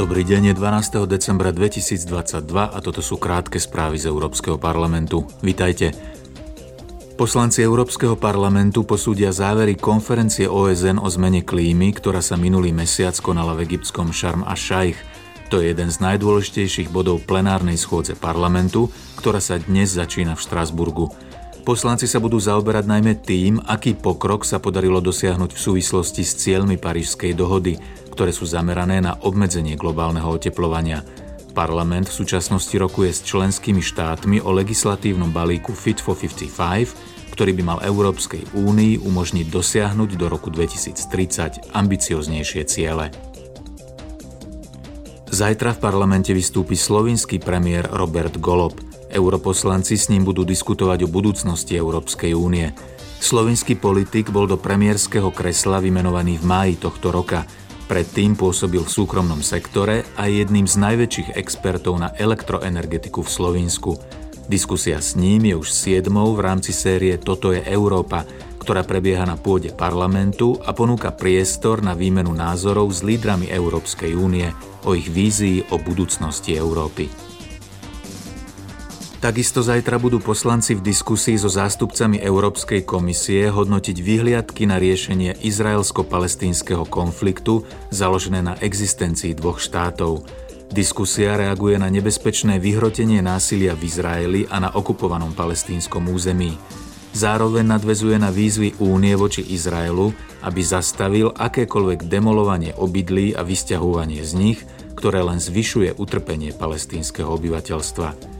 Dobrý deň, je 12. decembra 2022 a toto sú krátke správy z Európskeho parlamentu. Vitajte. Poslanci Európskeho parlamentu posúdia závery konferencie OSN o zmene klímy, ktorá sa minulý mesiac konala v egyptskom Sharm a Shaikh. To je jeden z najdôležitejších bodov plenárnej schôdze parlamentu, ktorá sa dnes začína v Štrasburgu. Poslanci sa budú zaoberať najmä tým, aký pokrok sa podarilo dosiahnuť v súvislosti s cieľmi Parížskej dohody, ktoré sú zamerané na obmedzenie globálneho oteplovania. Parlament v súčasnosti rokuje s členskými štátmi o legislatívnom balíku Fit for 55, ktorý by mal Európskej únii umožniť dosiahnuť do roku 2030 ambicioznejšie ciele. Zajtra v parlamente vystúpi slovinský premiér Robert Golob – Europoslanci s ním budú diskutovať o budúcnosti Európskej únie. Slovinský politik bol do premiérskeho kresla vymenovaný v máji tohto roka. Predtým pôsobil v súkromnom sektore a je jedným z najväčších expertov na elektroenergetiku v Slovinsku. Diskusia s ním je už siedmou v rámci série Toto je Európa, ktorá prebieha na pôde parlamentu a ponúka priestor na výmenu názorov s lídrami Európskej únie o ich vízii o budúcnosti Európy. Takisto zajtra budú poslanci v diskusii so zástupcami Európskej komisie hodnotiť vyhliadky na riešenie izraelsko-palestínskeho konfliktu založené na existencii dvoch štátov. Diskusia reaguje na nebezpečné vyhrotenie násilia v Izraeli a na okupovanom palestínskom území. Zároveň nadvezuje na výzvy únie voči Izraelu, aby zastavil akékoľvek demolovanie obydlí a vysťahovanie z nich, ktoré len zvyšuje utrpenie palestínskeho obyvateľstva.